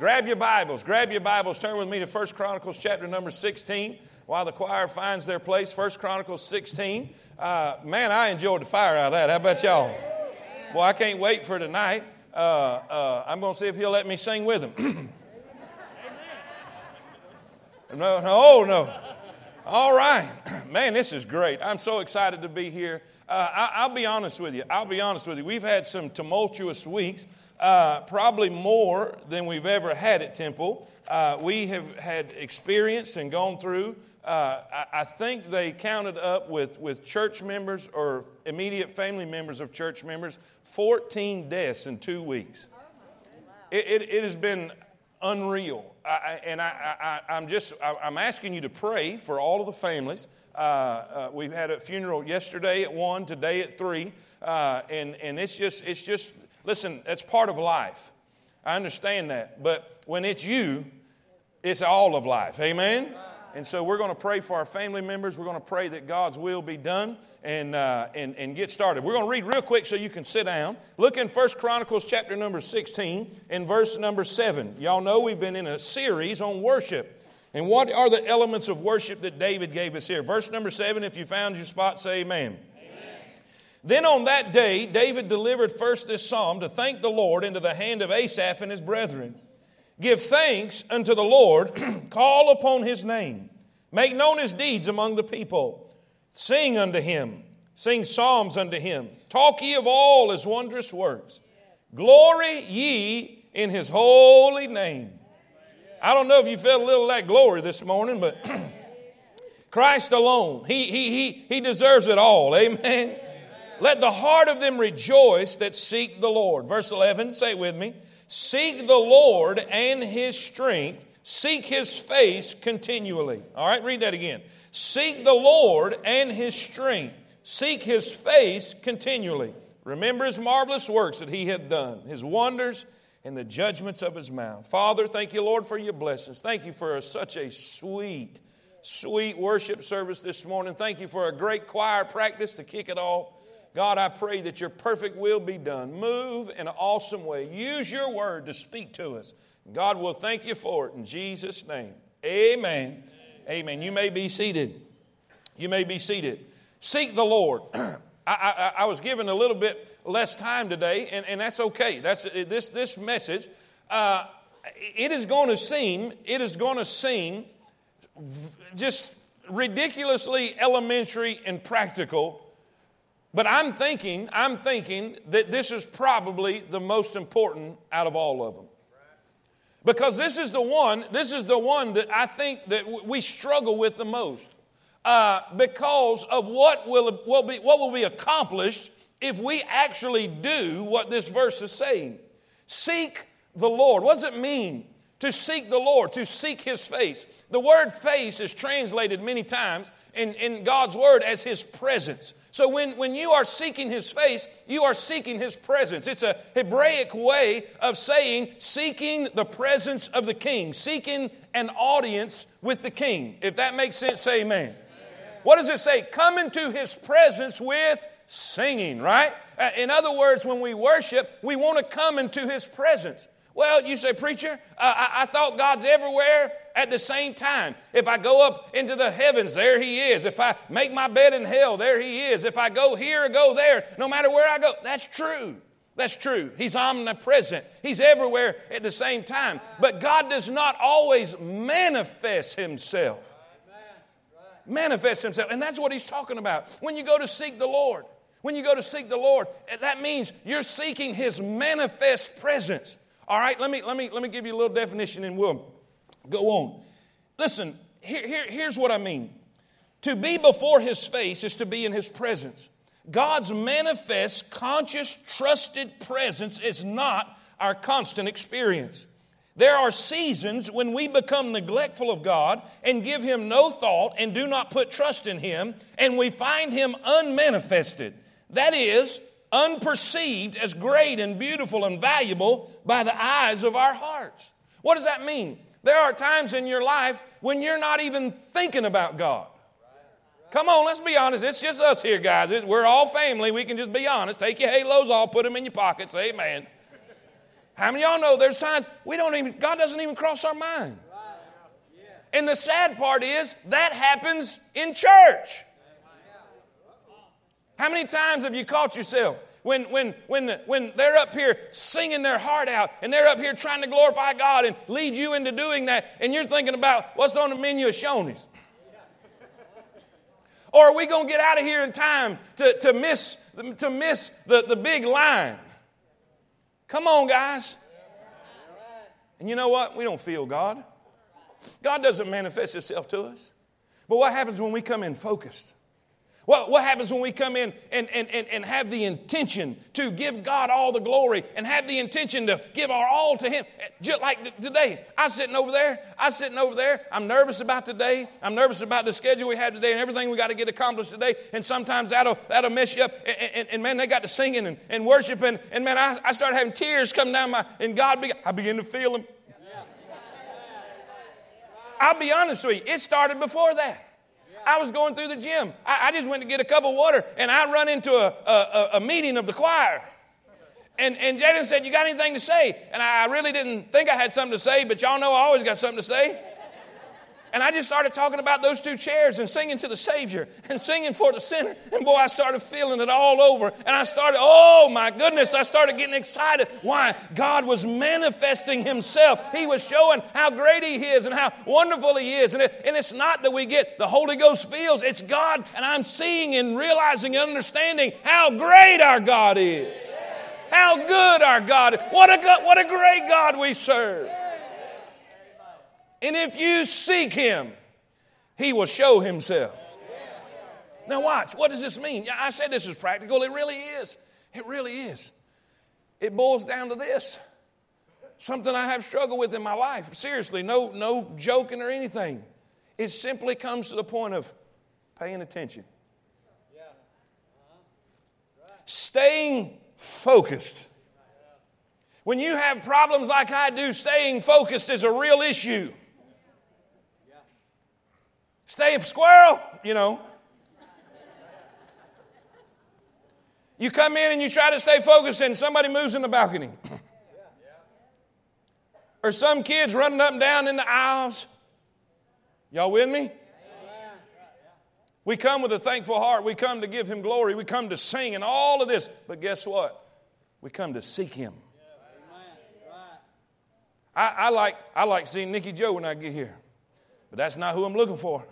Grab your Bibles. Grab your Bibles. Turn with me to 1 Chronicles chapter number 16 while the choir finds their place. 1 Chronicles 16. Uh, man, I enjoyed the fire out of that. How about y'all? Well, I can't wait for tonight. Uh, uh, I'm going to see if he'll let me sing with him. no, no, oh, no. All right. Man, this is great. I'm so excited to be here. Uh, I, will be honest with you. I'll be honest with you. We've had some tumultuous weeks uh, probably more than we've ever had at Temple. Uh, we have had experienced and gone through. Uh, I, I, think they counted up with, with church members or immediate family members of church members 14 deaths in two weeks. It, it, it has been unreal. I, and I, am just I'm asking you to pray for all of the families. Uh, uh, we've had a funeral yesterday at one, today at three, uh, and and it's just it's just Listen, that's part of life. I understand that. But when it's you, it's all of life. Amen? And so we're going to pray for our family members. We're going to pray that God's will be done and, uh, and, and get started. We're going to read real quick so you can sit down. Look in First Chronicles chapter number 16 and verse number 7. Y'all know we've been in a series on worship. And what are the elements of worship that David gave us here? Verse number 7, if you found your spot, say amen. Then on that day, David delivered first this psalm to thank the Lord into the hand of Asaph and his brethren. Give thanks unto the Lord, call upon his name, make known his deeds among the people, sing unto him, sing psalms unto him, talk ye of all his wondrous works, glory ye in his holy name. I don't know if you felt a little that glory this morning, but Christ alone, he, he, he, he deserves it all. Amen. Let the heart of them rejoice that seek the Lord. Verse 11, say it with me. Seek the Lord and his strength, seek his face continually. All right, read that again. Seek the Lord and his strength, seek his face continually. Remember his marvelous works that he had done, his wonders and the judgments of his mouth. Father, thank you, Lord, for your blessings. Thank you for such a sweet, sweet worship service this morning. Thank you for a great choir practice to kick it off. God, I pray that your perfect will be done. Move in an awesome way. Use your word to speak to us. God will thank you for it in Jesus' name. Amen. Amen. You may be seated. You may be seated. Seek the Lord. I, I, I, was given a little bit less time today, and, and that's okay. That's this this message. Uh, it is going to seem it is going to seem just ridiculously elementary and practical but I'm thinking, I'm thinking that this is probably the most important out of all of them. Because this is the one, this is the one that I think that we struggle with the most. Uh, because of what will, will be, what will be accomplished if we actually do what this verse is saying. Seek the Lord. What does it mean to seek the Lord, to seek His face? The word face is translated many times in, in God's word as His presence. So when, when you are seeking his face, you are seeking his presence. It's a Hebraic way of saying seeking the presence of the king, seeking an audience with the king. If that makes sense, say amen. amen. What does it say? Come into his presence with singing, right? Uh, in other words, when we worship, we want to come into his presence. Well, you say, Preacher, uh, I, I thought God's everywhere at the same time. If I go up into the heavens, there He is. If I make my bed in hell, there He is. If I go here or go there, no matter where I go, that's true. That's true. He's omnipresent. He's everywhere at the same time. But God does not always manifest Himself. Manifest Himself. And that's what He's talking about. When you go to seek the Lord, when you go to seek the Lord, that means you're seeking His manifest presence. All right, let me, let me, let me give you a little definition and we'll go on. Listen, here, here, here's what I mean. To be before his face is to be in his presence. God's manifest, conscious, trusted presence is not our constant experience. There are seasons when we become neglectful of God and give Him no thought and do not put trust in Him, and we find Him unmanifested. That is, unperceived as great and beautiful and valuable by the eyes of our hearts. What does that mean? There are times in your life when you're not even thinking about God. Come on, let's be honest. It's just us here, guys. We're all family. We can just be honest. Take your halos off, put them in your pockets. Amen. How many of y'all know there's times we don't even, God doesn't even cross our mind? And the sad part is that happens in church. How many times have you caught yourself when, when, when, when they're up here singing their heart out and they're up here trying to glorify God and lead you into doing that, and you're thinking about what's on the menu of Shoney's? Or are we going to get out of here in time to, to miss, to miss the, the big line? Come on, guys. And you know what? We don't feel God. God doesn't manifest Himself to us. But what happens when we come in focused? What, what happens when we come in and, and, and, and have the intention to give God all the glory and have the intention to give our all to Him? Eh, just like today, I am sitting over there, I am sitting over there, I'm nervous about today, I'm nervous about the schedule we have today and everything we got to get accomplished today, and sometimes that'll, that'll mess you up. And, and, and man, they got to singing and, and worshiping, and man, I, I started having tears come down my, and God, be, I begin to feel them. I'll be honest with you, it started before that. I was going through the gym. I, I just went to get a cup of water and I run into a, a, a meeting of the choir. And, and Jaden said, You got anything to say? And I really didn't think I had something to say, but y'all know I always got something to say. And I just started talking about those two chairs and singing to the Savior and singing for the sinner. And boy, I started feeling it all over. And I started, oh my goodness, I started getting excited. Why? God was manifesting Himself. He was showing how great He is and how wonderful He is. And, it, and it's not that we get the Holy Ghost feels, it's God. And I'm seeing and realizing and understanding how great our God is. How good our God is. What a, God, what a great God we serve. And if you seek him, he will show himself. Now, watch. What does this mean? I said this is practical. It really is. It really is. It boils down to this something I have struggled with in my life. Seriously, no, no joking or anything. It simply comes to the point of paying attention, staying focused. When you have problems like I do, staying focused is a real issue. Stay squirrel, you know. You come in and you try to stay focused and somebody moves in the balcony. or some kids running up and down in the aisles. Y'all with me? We come with a thankful heart. We come to give Him glory. We come to sing and all of this. But guess what? We come to seek Him. I, I, like, I like seeing Nikki Joe when I get here, but that's not who I'm looking for.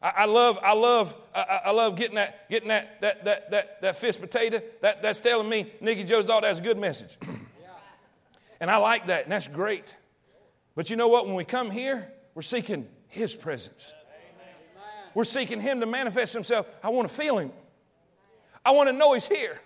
I, I love, I love, I, I, love getting that, getting that, that, that, that, that fish potato. That, that's telling me Nikki Joe thought that's a good message. and I like that, and that's great. But you know what? When we come here, we're seeking His presence. We're seeking Him to manifest Himself. I want to feel Him. I want to know He's here.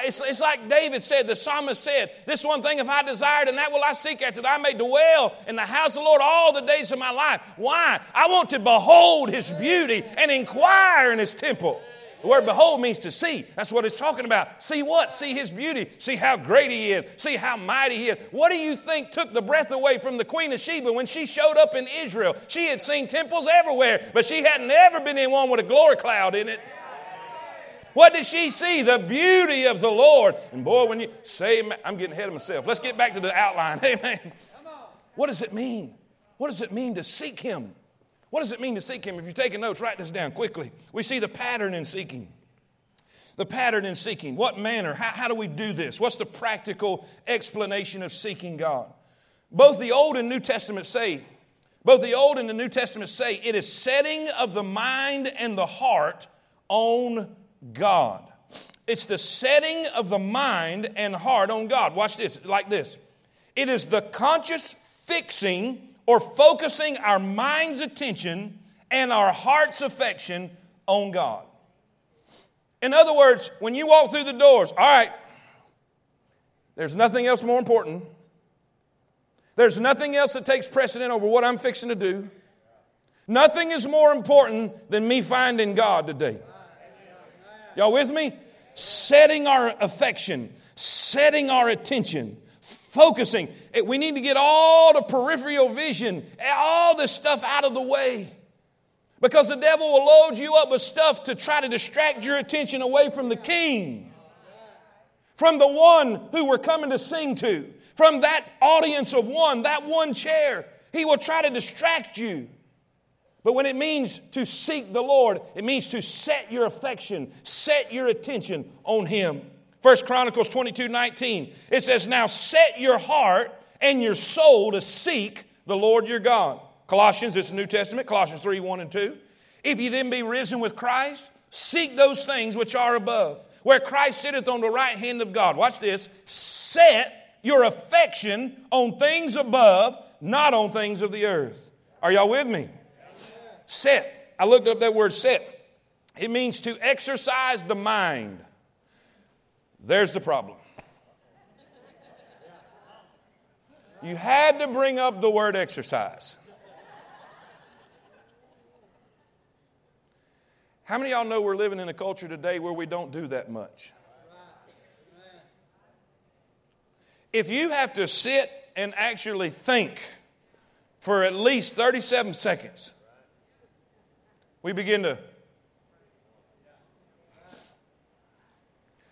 It's, it's like David said, the psalmist said, This one thing if I desired, and that will I seek after, that I may dwell in the house of the Lord all the days of my life. Why? I want to behold his beauty and inquire in his temple. The word behold means to see. That's what it's talking about. See what? See his beauty. See how great he is. See how mighty he is. What do you think took the breath away from the Queen of Sheba when she showed up in Israel? She had seen temples everywhere, but she hadn't ever been in one with a glory cloud in it. What did she see? The beauty of the Lord. And boy, when you say, I'm getting ahead of myself. Let's get back to the outline. Amen. What does it mean? What does it mean to seek Him? What does it mean to seek Him? If you're taking notes, write this down quickly. We see the pattern in seeking. The pattern in seeking. What manner? How, how do we do this? What's the practical explanation of seeking God? Both the Old and New Testament say, both the Old and the New Testament say it is setting of the mind and the heart on God. It's the setting of the mind and heart on God. Watch this, like this. It is the conscious fixing or focusing our mind's attention and our heart's affection on God. In other words, when you walk through the doors, all right, there's nothing else more important. There's nothing else that takes precedent over what I'm fixing to do. Nothing is more important than me finding God today. Y'all with me? Setting our affection, setting our attention, focusing. We need to get all the peripheral vision, all this stuff out of the way. Because the devil will load you up with stuff to try to distract your attention away from the king. from the one who we're coming to sing to, from that audience of one, that one chair. He will try to distract you. But when it means to seek the Lord, it means to set your affection, set your attention on Him. First Chronicles 22 19, it says, Now set your heart and your soul to seek the Lord your God. Colossians, it's the New Testament, Colossians 3 1 and 2. If you then be risen with Christ, seek those things which are above, where Christ sitteth on the right hand of God. Watch this. Set your affection on things above, not on things of the earth. Are y'all with me? Set. I looked up that word set. It means to exercise the mind. There's the problem. You had to bring up the word exercise. How many y'all know we're living in a culture today where we don't do that much? If you have to sit and actually think for at least 37 seconds, we begin to.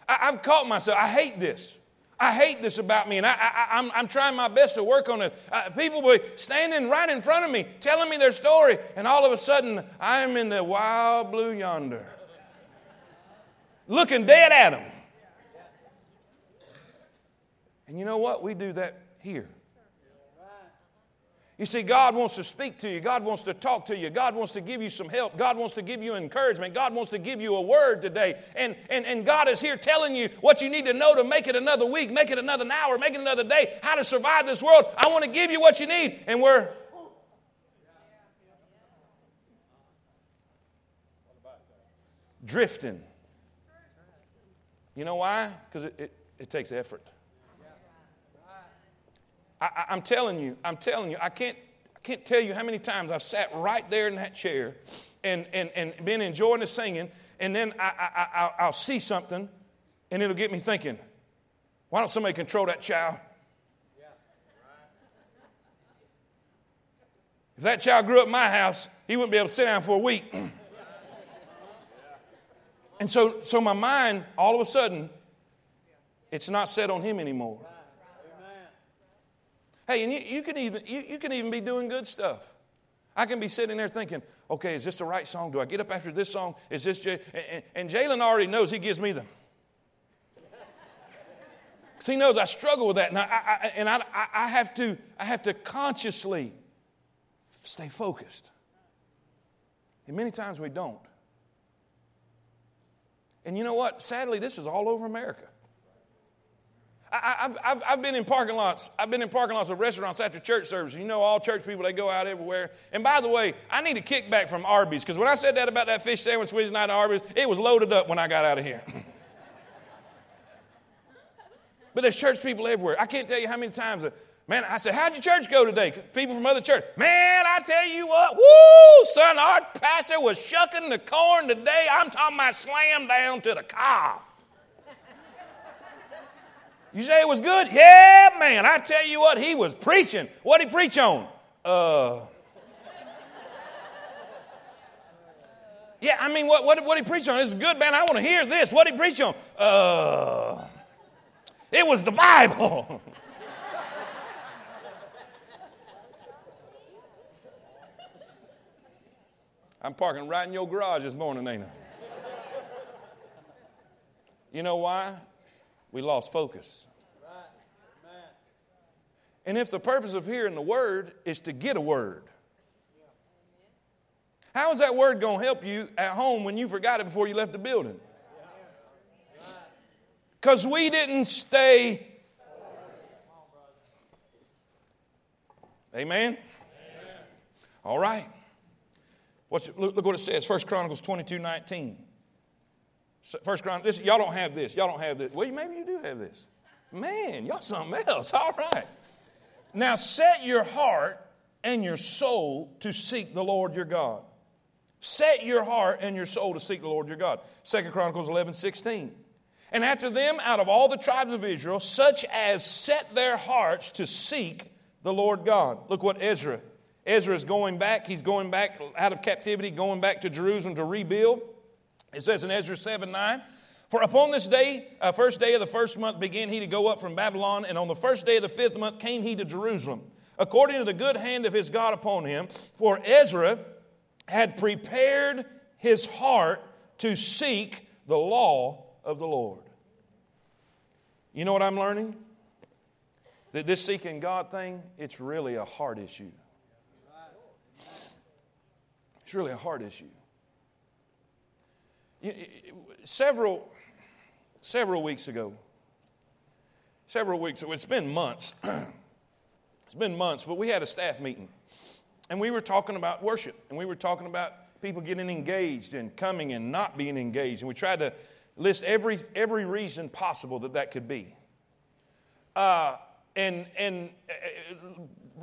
I, have caught myself. I hate this. I hate this about me, and I, I, am trying my best to work on it. Uh, people be standing right in front of me, telling me their story, and all of a sudden, I'm in the wild blue yonder, looking dead at them. And you know what? We do that here. You see, God wants to speak to you. God wants to talk to you. God wants to give you some help. God wants to give you encouragement. God wants to give you a word today. And, and, and God is here telling you what you need to know to make it another week, make it another hour, make it another day, how to survive this world. I want to give you what you need. And we're. Drifting. You know why? Because it, it, it takes effort. I, am telling you, I'm telling you, I can't, I can't tell you how many times I've sat right there in that chair and, and, and been enjoying the singing, and then I, I, I, will see something, and it'll get me thinking, why don't somebody control that child? If that child grew up in my house, he wouldn't be able to sit down for a week. and so, so my mind, all of a sudden, it's not set on him anymore. Hey, and you, you, can even, you, you can even be doing good stuff. I can be sitting there thinking, okay, is this the right song? Do I get up after this song? Is this J-? And, and Jalen already knows he gives me them. Because he knows I struggle with that. And, I, I and I, I, have to, I have to consciously stay focused. And many times we don't. And you know what? Sadly, this is all over America. I, have I've been in parking lots. I've been in parking lots of restaurants after church service. You know, all church people, they go out everywhere. And by the way, I need a kickback from Arby's because when I said that about that fish sandwich Wednesday night at Arby's, it was loaded up when I got out of here. but there's church people everywhere. I can't tell you how many times, uh, man, I said, How'd your church go today? People from other church. Man, I tell you what, woo, son, our pastor was shucking the corn today. I'm talking about slam down to the cob. You say it was good? Yeah, man. I tell you what, he was preaching. What he preach on? Uh. Yeah, I mean, what, what, what he preach on? This is good, man. I want to hear this. What he preach on? Uh. It was the Bible. I'm parking right in your garage this morning, ain't I? You know why? We lost focus. And if the purpose of hearing the word is to get a word, how is that word going to help you at home when you forgot it before you left the building? Because we didn't stay. Amen? All right. What's look, look, what it says. First Chronicles 22 19. First Chronicles, y'all don't have this. Y'all don't have this. Well, maybe you do have this. Man, y'all something else. All right. Now set your heart and your soul to seek the Lord your God. Set your heart and your soul to seek the Lord your God. Second Chronicles 11, 16. And after them, out of all the tribes of Israel, such as set their hearts to seek the Lord God. Look what Ezra. Ezra is going back. He's going back out of captivity, going back to Jerusalem to rebuild. It says in Ezra 7 9, For upon this day, uh, first day of the first month, began he to go up from Babylon, and on the first day of the fifth month came he to Jerusalem, according to the good hand of his God upon him. For Ezra had prepared his heart to seek the law of the Lord. You know what I'm learning? That this seeking God thing, it's really a heart issue. It's really a heart issue. Several, several weeks ago, several weeks ago, it's been months. it's been months, but we had a staff meeting. And we were talking about worship, and we were talking about people getting engaged and coming and not being engaged. And we tried to list every, every reason possible that that could be. Uh, and and uh,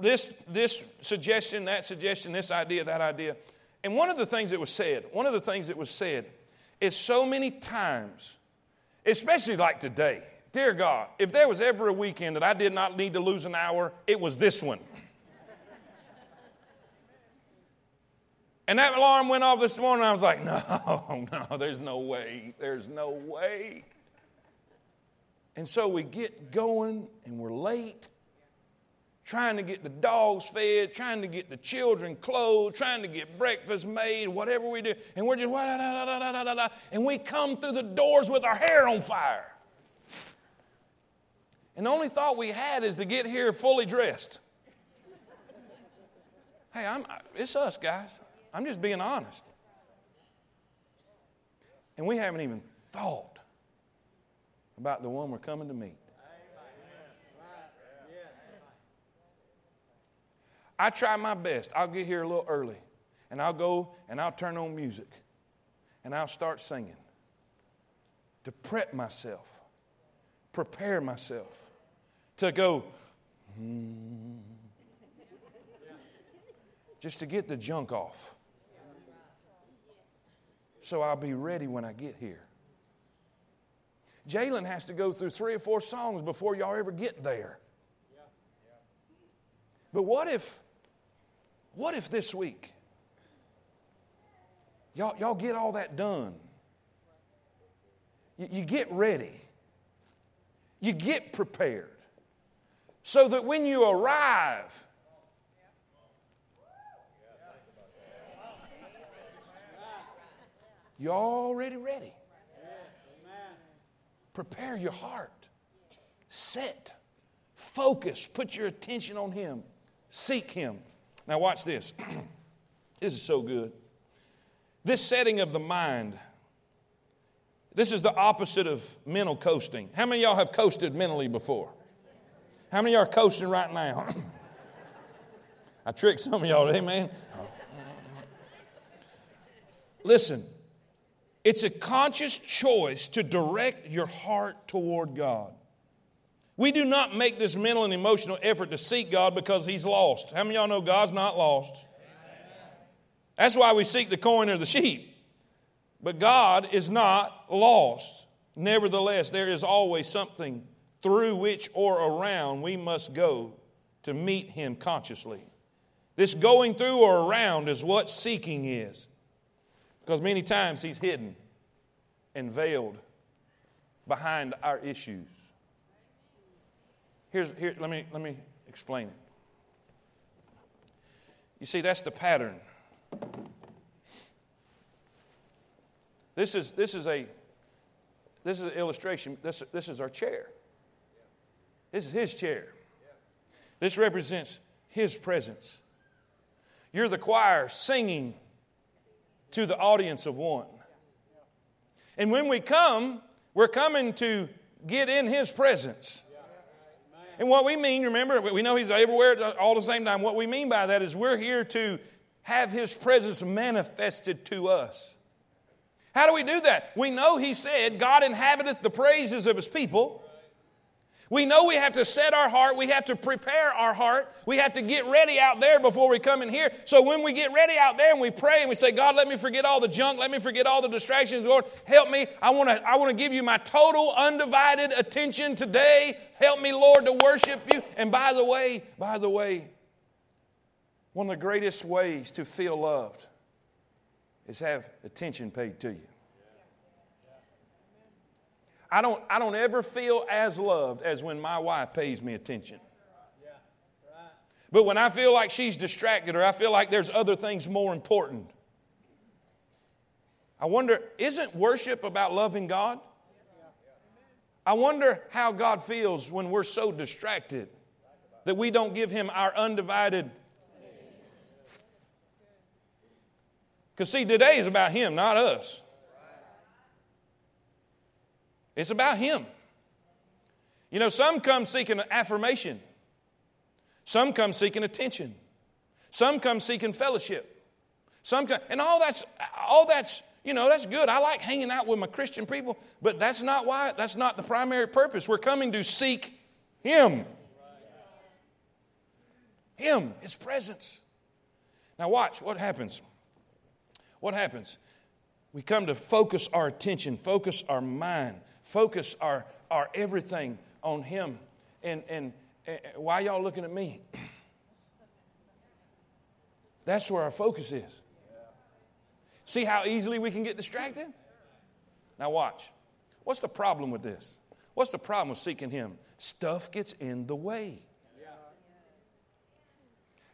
this, this suggestion, that suggestion, this idea, that idea. And one of the things that was said, one of the things that was said is so many times, especially like today, dear God, if there was ever a weekend that I did not need to lose an hour, it was this one. And that alarm went off this morning. I was like, no, no, there's no way. There's no way. And so we get going and we're late, trying to get the dogs fed, trying to get the children clothed, trying to get breakfast made, whatever we do. And we're just, da, da, da, and we come through the doors with our hair on fire. And the only thought we had is to get here fully dressed. Hey, I'm, it's us, guys. I'm just being honest. And we haven't even thought about the one we're coming to meet. I try my best. I'll get here a little early and I'll go and I'll turn on music and I'll start singing to prep myself, prepare myself to go, hmm, just to get the junk off so I'll be ready when I get here. Jalen has to go through three or four songs before y'all ever get there. But what if, what if this week, y'all, y'all get all that done? You, you get ready, you get prepared, so that when you arrive, You're already ready. Prepare your heart. Set. Focus. Put your attention on Him. Seek Him. Now, watch this. this is so good. This setting of the mind, this is the opposite of mental coasting. How many y'all have coasted mentally before? How many y'all are coasting right now? I tricked some of y'all, amen? Listen, it's a conscious choice to direct your heart toward God. We do not make this mental and emotional effort to seek God because He's lost. How many of y'all know God's not lost? That's why we seek the coin or the sheep. But God is not lost. Nevertheless, there is always something through which or around we must go to meet Him consciously. This going through or around is what seeking is. Because many times he's hidden and veiled behind our issues. Here's, here, let, me, let me explain it. You see, that's the pattern. This is, this is, a, this is an illustration. This, this is our chair. This is his chair. This represents his presence. You're the choir singing to the audience of one. And when we come, we're coming to get in His presence. And what we mean, remember, we know He's everywhere all the same time. What we mean by that is we're here to have His presence manifested to us. How do we do that? We know He said, God inhabiteth the praises of His people. We know we have to set our heart, we have to prepare our heart, we have to get ready out there before we come in here. So when we get ready out there and we pray and we say, God, let me forget all the junk, let me forget all the distractions, Lord, help me. I want to I want to give you my total undivided attention today. Help me, Lord, to worship you. And by the way, by the way, one of the greatest ways to feel loved is have attention paid to you. I don't, I don't ever feel as loved as when my wife pays me attention. But when I feel like she's distracted or I feel like there's other things more important, I wonder, isn't worship about loving God? I wonder how God feels when we're so distracted that we don't give Him our undivided. Because, see, today is about Him, not us. It's about Him. You know, some come seeking affirmation, some come seeking attention, some come seeking fellowship. Some come, and all that's all that's you know, that's good. I like hanging out with my Christian people, but that's not why, that's not the primary purpose. We're coming to seek Him. Him, His presence. Now, watch what happens. What happens? We come to focus our attention, focus our mind, focus our, our everything on Him. And, and, and why y'all looking at me? That's where our focus is. See how easily we can get distracted? Now, watch. What's the problem with this? What's the problem with seeking Him? Stuff gets in the way.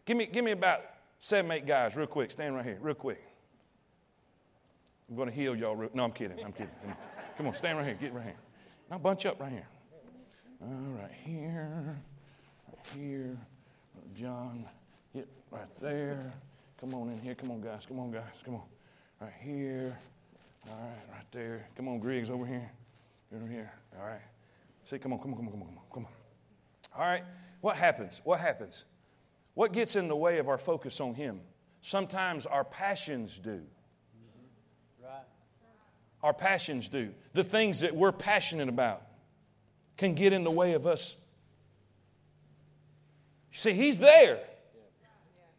Give me, give me about seven, eight guys, real quick. Stand right here, real quick. I'm going to heal y'all. Real, no, I'm kidding. I'm kidding. Come on, stand right here. Get right here. Now, bunch up right here. All right, here, right here. John, get right there. Come on in here. Come on, guys. Come on, guys. Come on right here. All right, right there. Come on, Griggs, over here. Over here. All right. See, come on, come on, come on, come on, come on. All right. What happens? What happens? What gets in the way of our focus on Him? Sometimes our passions do. Our passions do. The things that we're passionate about can get in the way of us. See, He's there.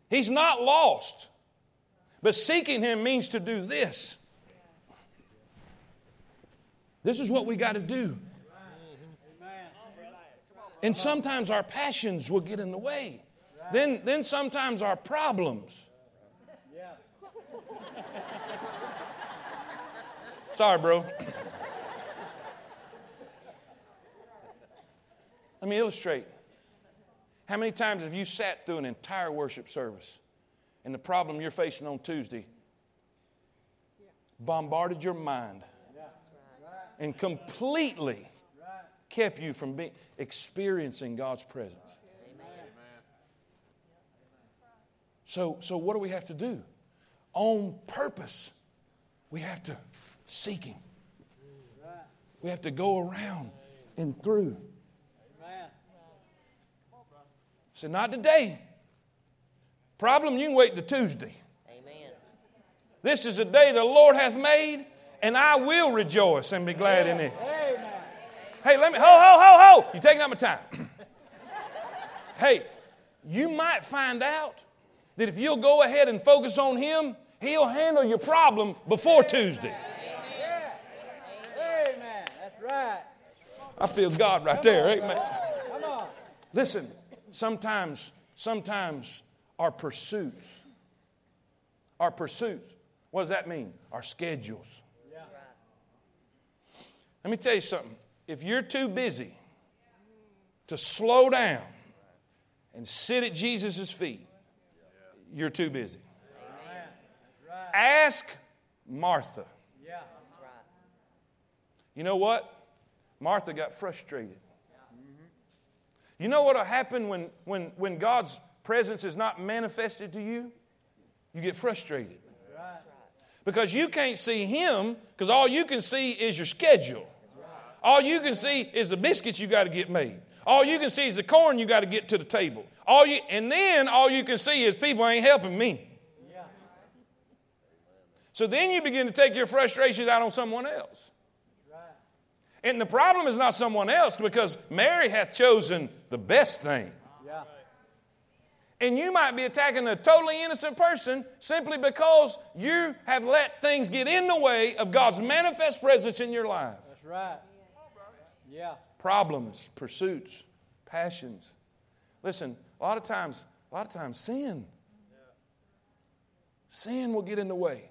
He's not lost. But seeking Him means to do this. This is what we got to do. And sometimes our passions will get in the way. Then, then sometimes our problems. Sorry, bro. Let me illustrate. How many times have you sat through an entire worship service and the problem you're facing on Tuesday bombarded your mind and completely kept you from being, experiencing God's presence. So, so what do we have to do? On purpose, we have to seek Him. We have to go around and through. So, not today. Problem, you can wait to Tuesday. Amen. This is a day the Lord hath made, and I will rejoice and be glad in it. Amen. Hey, let me, ho, ho, ho, ho. You're taking up my time. hey, you might find out that if you'll go ahead and focus on Him, He'll handle your problem before Tuesday. Amen. That's right. I feel God right there. Amen. Come on. Listen, sometimes, sometimes our pursuits. Our pursuits. What does that mean? Our schedules. Yeah. Let me tell you something. If you're too busy to slow down and sit at Jesus' feet, you're too busy. Ask Martha. Yeah. You know what? Martha got frustrated. You know what will happen when, when, when God's presence is not manifested to you, you get frustrated. Because you can't see Him, because all you can see is your schedule. All you can see is the biscuits you got to get made. All you can see is the corn you got to get to the table. All you, and then all you can see is people ain't helping me. So then you begin to take your frustrations out on someone else. And the problem is not someone else because Mary hath chosen the best thing and you might be attacking a totally innocent person simply because you have let things get in the way of God's manifest presence in your life. That's right. Yeah. Problems, pursuits, passions. Listen, a lot of times, a lot of times sin. Sin will get in the way.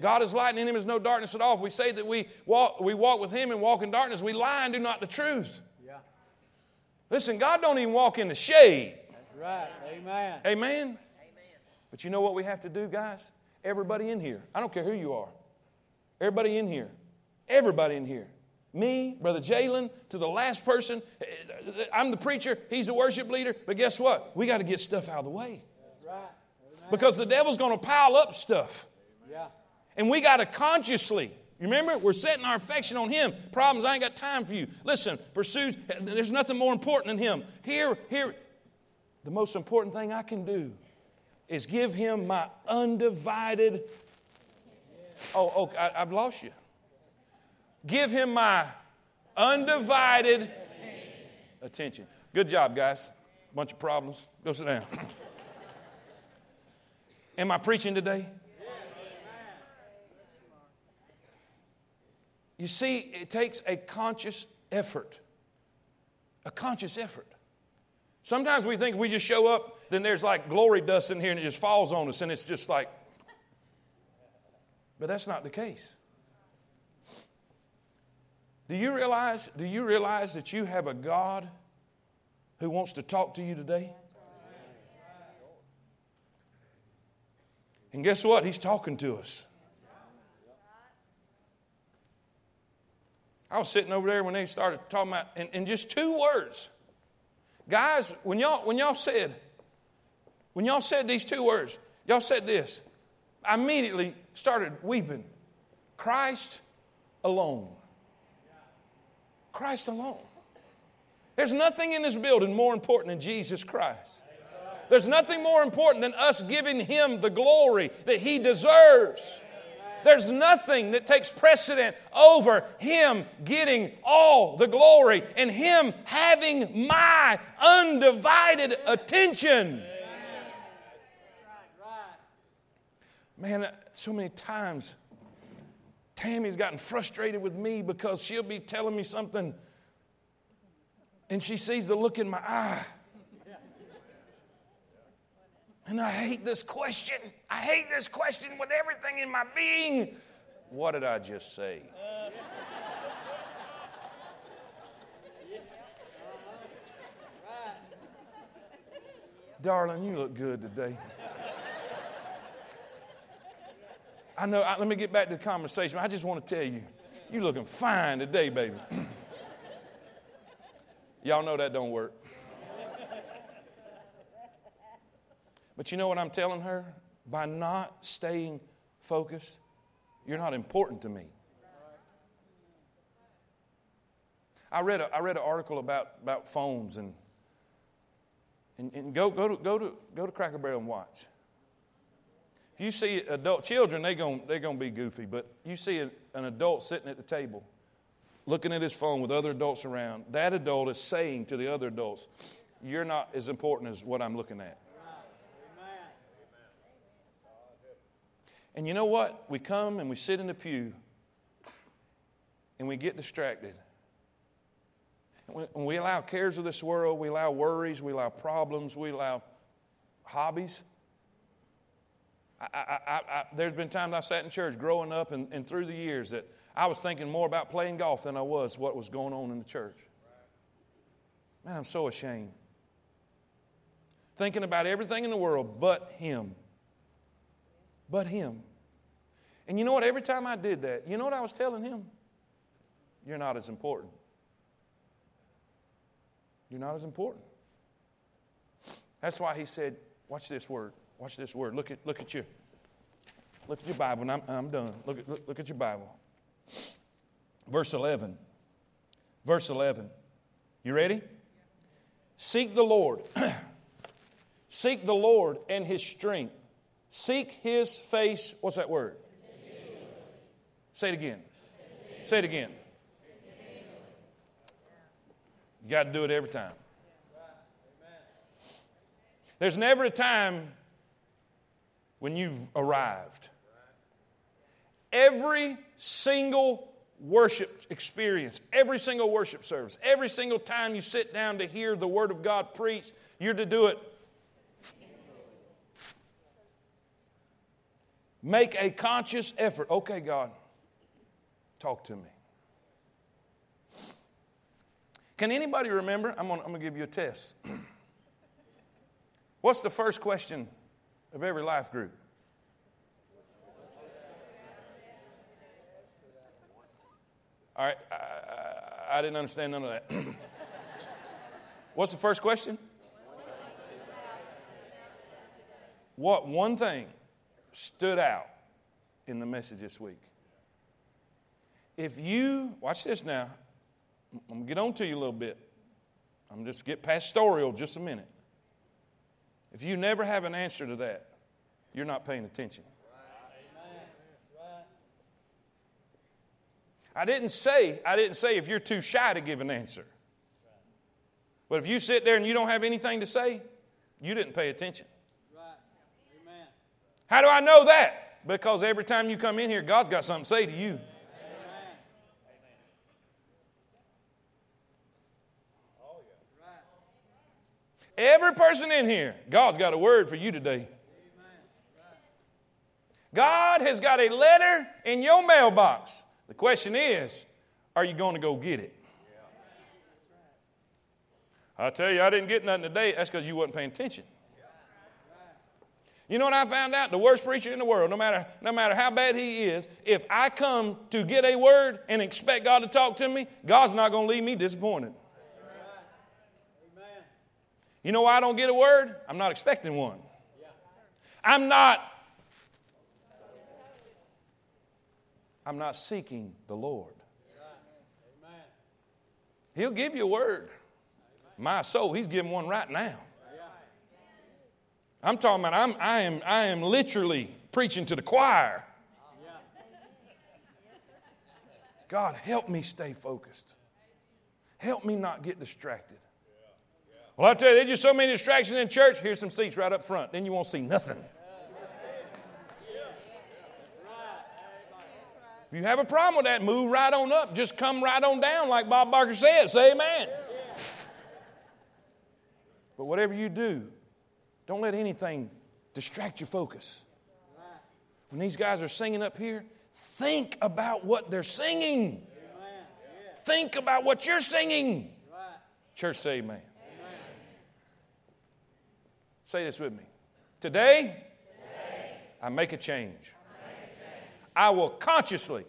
God is light and in him is no darkness at all. If we say that we walk, we walk with him and walk in darkness, we lie and do not the truth. Yeah. Listen, God don't even walk in the shade. That's right. Amen. Amen? But you know what we have to do, guys? Everybody in here. I don't care who you are. Everybody in here. Everybody in here. Me, Brother Jalen, to the last person. I'm the preacher, he's the worship leader. But guess what? We got to get stuff out of the way. That's right. Amen. Because the devil's going to pile up stuff. And we got to consciously, remember, we're setting our affection on Him. Problems, I ain't got time for you. Listen, pursue, there's nothing more important than Him. Here, here, the most important thing I can do is give Him my undivided. Oh, oh, I, I've lost you. Give Him my undivided attention. Good job, guys. Bunch of problems. Go sit down. Am I preaching today? You see, it takes a conscious effort. A conscious effort. Sometimes we think we just show up, then there's like glory dust in here and it just falls on us and it's just like, but that's not the case. Do you realize, do you realize that you have a God who wants to talk to you today? And guess what? He's talking to us. I was sitting over there when they started talking about, in, just two words. Guys, when y'all, when y'all said, when y'all said these two words, y'all said this, I immediately started weeping. Christ alone. Christ alone. There's nothing in this building more important than Jesus Christ. There's nothing more important than us giving Him the glory that He deserves. There's nothing that takes precedent over Him getting all the glory and Him having my undivided attention. Man, so many times Tammy's gotten frustrated with me because she'll be telling me something and she sees the look in my eye. And I hate this question. I hate this question with everything in my being. What did I just say? Darling, you look good today. I know, I, let me get back to the conversation. I just want to tell you, you're looking fine today, baby. Y'all know that don't work. But you know what I'm telling her? By not staying focused, you're not important to me. I read, a, I read an article about, about phones and, and, and go, go, to, go, to, go to Cracker Barrel and watch. If you see adult children, they're going they're gonna be goofy, but you see an adult sitting at the table looking at his phone with other adults around, that adult is saying to the other adults, You're not as important as what I'm looking at. And you know what? We come and we sit in the pew and we get distracted. When we allow cares of this world, we allow worries, we allow problems, we allow hobbies. I, I, I, there's been times I've sat in church growing up and, and through the years that I was thinking more about playing golf than I was what was going on in the church. Man, I'm so ashamed. Thinking about everything in the world but Him. But Him. And you know what? Every time I did that, you know what I was telling Him? You're not as important. You're not as important. That's why He said, Watch this word. Watch this word. Look at, look at your, look at your Bible, and I'm, I'm done. Look at, look, look at your Bible. Verse 11. Verse 11. You ready? Seek the Lord. Seek the Lord and His strength. Seek His face. What's that word? Say it again. Say it again. You got to do it every time. There's never a time when you've arrived. Every single worship experience, every single worship service, every single time you sit down to hear the Word of God preached, you're to do it. Make a conscious effort. Okay, God, talk to me. Can anybody remember? I'm going to give you a test. What's the first question of every life group? All right, I, I, I didn't understand none of that. What's the first question? What one thing stood out in the message this week? If you, watch this now, I'm going to get on to you a little bit. I'm just get pastoral just a minute. If you never have an answer to that, you're not paying attention. I didn't say, I didn't say if you're too shy to give an answer. But if you sit there and you don't have anything to say, you didn't pay attention. How do I know that? Because every time you come in here, God's got something to say to you. Every person in here, God's got a word for you today. God has got a letter in your mailbox. The question is, are you going to go get it? I tell you, I didn't get nothing today. That's because you wasn't paying attention. You know what I found out? The worst preacher in the world, no matter, no matter how bad he is, if I come to get a word and expect God to talk to me, God's not going to leave me disappointed. You know why I don't get a word? I'm not expecting one. I'm not I'm not seeking the Lord. He'll give you a word. My soul, he's giving one right now. I'm talking about I'm, I, am, I am literally preaching to the choir. God, help me stay focused. Help me not get distracted. Well, I tell you, there's just so many distractions in church. Here's some seats right up front. Then you won't see nothing. If you have a problem with that, move right on up. Just come right on down, like Bob Barker said. Say amen. But whatever you do, don't let anything distract your focus. When these guys are singing up here, think about what they're singing. Think about what you're singing. Church, say amen. Say this with me. Today, I, make a change. I, will consciously,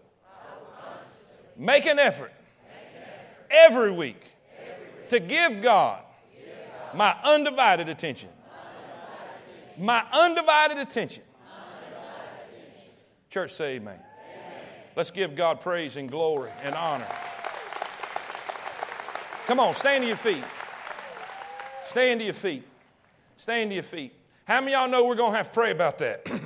make, an effort, every, week to give God my undivided attention. My undivided attention. Church, say amen. amen. Let's give God praise and glory and honor. Come on, stand to your feet. Stand to your feet. Stand to your feet. How many y'all know we're going to have to pray about that?